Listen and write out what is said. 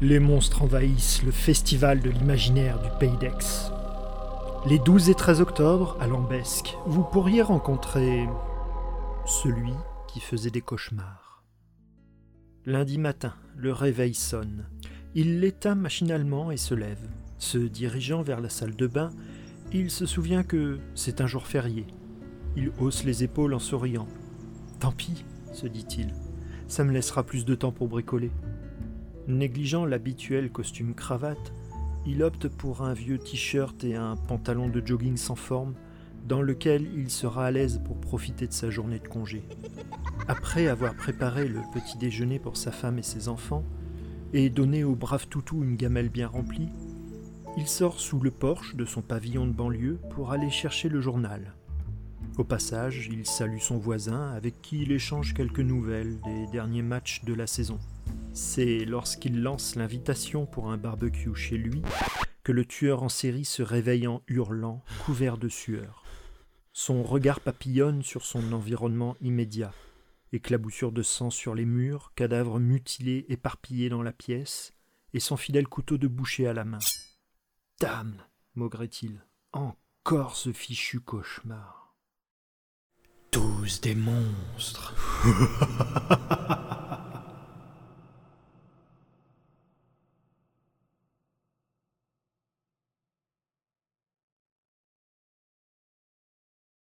Les monstres envahissent le festival de l'imaginaire du Pays d'Aix. Les 12 et 13 octobre, à Lambesque, vous pourriez rencontrer celui qui faisait des cauchemars. Lundi matin, le réveil sonne. Il l'éteint machinalement et se lève. Se dirigeant vers la salle de bain, il se souvient que c'est un jour férié. Il hausse les épaules en souriant. Tant pis, se dit-il, ça me laissera plus de temps pour bricoler. Négligeant l'habituel costume cravate, il opte pour un vieux t-shirt et un pantalon de jogging sans forme, dans lequel il sera à l'aise pour profiter de sa journée de congé. Après avoir préparé le petit déjeuner pour sa femme et ses enfants, et donné au brave toutou une gamelle bien remplie, il sort sous le porche de son pavillon de banlieue pour aller chercher le journal. Au passage, il salue son voisin avec qui il échange quelques nouvelles des derniers matchs de la saison. C'est lorsqu'il lance l'invitation pour un barbecue chez lui que le tueur en série se réveille en hurlant, couvert de sueur. Son regard papillonne sur son environnement immédiat. Éclaboussure de sang sur les murs, cadavres mutilés éparpillés dans la pièce, et son fidèle couteau de boucher à la main. Dame, maugrait-il, encore ce fichu cauchemar. Tous des monstres.